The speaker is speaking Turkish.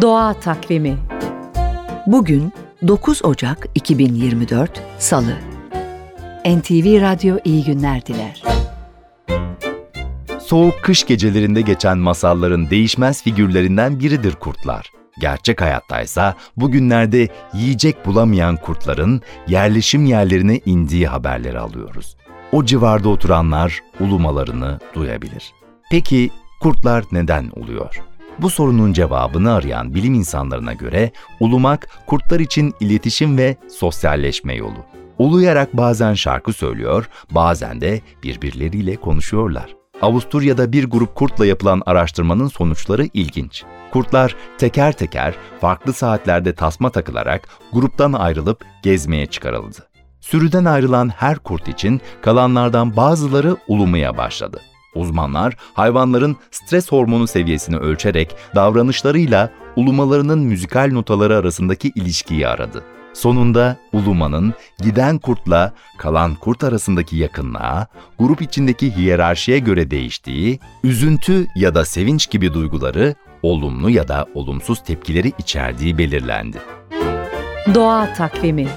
Doğa Takvimi Bugün 9 Ocak 2024 Salı. NTV Radyo iyi günler diler. Soğuk kış gecelerinde geçen masalların değişmez figürlerinden biridir kurtlar. Gerçek hayattaysa bugünlerde yiyecek bulamayan kurtların yerleşim yerlerine indiği haberleri alıyoruz. O civarda oturanlar ulumalarını duyabilir. Peki kurtlar neden uluyor? Bu sorunun cevabını arayan bilim insanlarına göre ulumak kurtlar için iletişim ve sosyalleşme yolu. Uluyarak bazen şarkı söylüyor, bazen de birbirleriyle konuşuyorlar. Avusturya'da bir grup kurtla yapılan araştırmanın sonuçları ilginç. Kurtlar teker teker farklı saatlerde tasma takılarak gruptan ayrılıp gezmeye çıkarıldı. Sürüden ayrılan her kurt için kalanlardan bazıları ulumaya başladı. Uzmanlar hayvanların stres hormonu seviyesini ölçerek davranışlarıyla ulumalarının müzikal notaları arasındaki ilişkiyi aradı. Sonunda ulumanın giden kurtla kalan kurt arasındaki yakınlığa, grup içindeki hiyerarşiye göre değiştiği, üzüntü ya da sevinç gibi duyguları olumlu ya da olumsuz tepkileri içerdiği belirlendi. Doğa Takvimi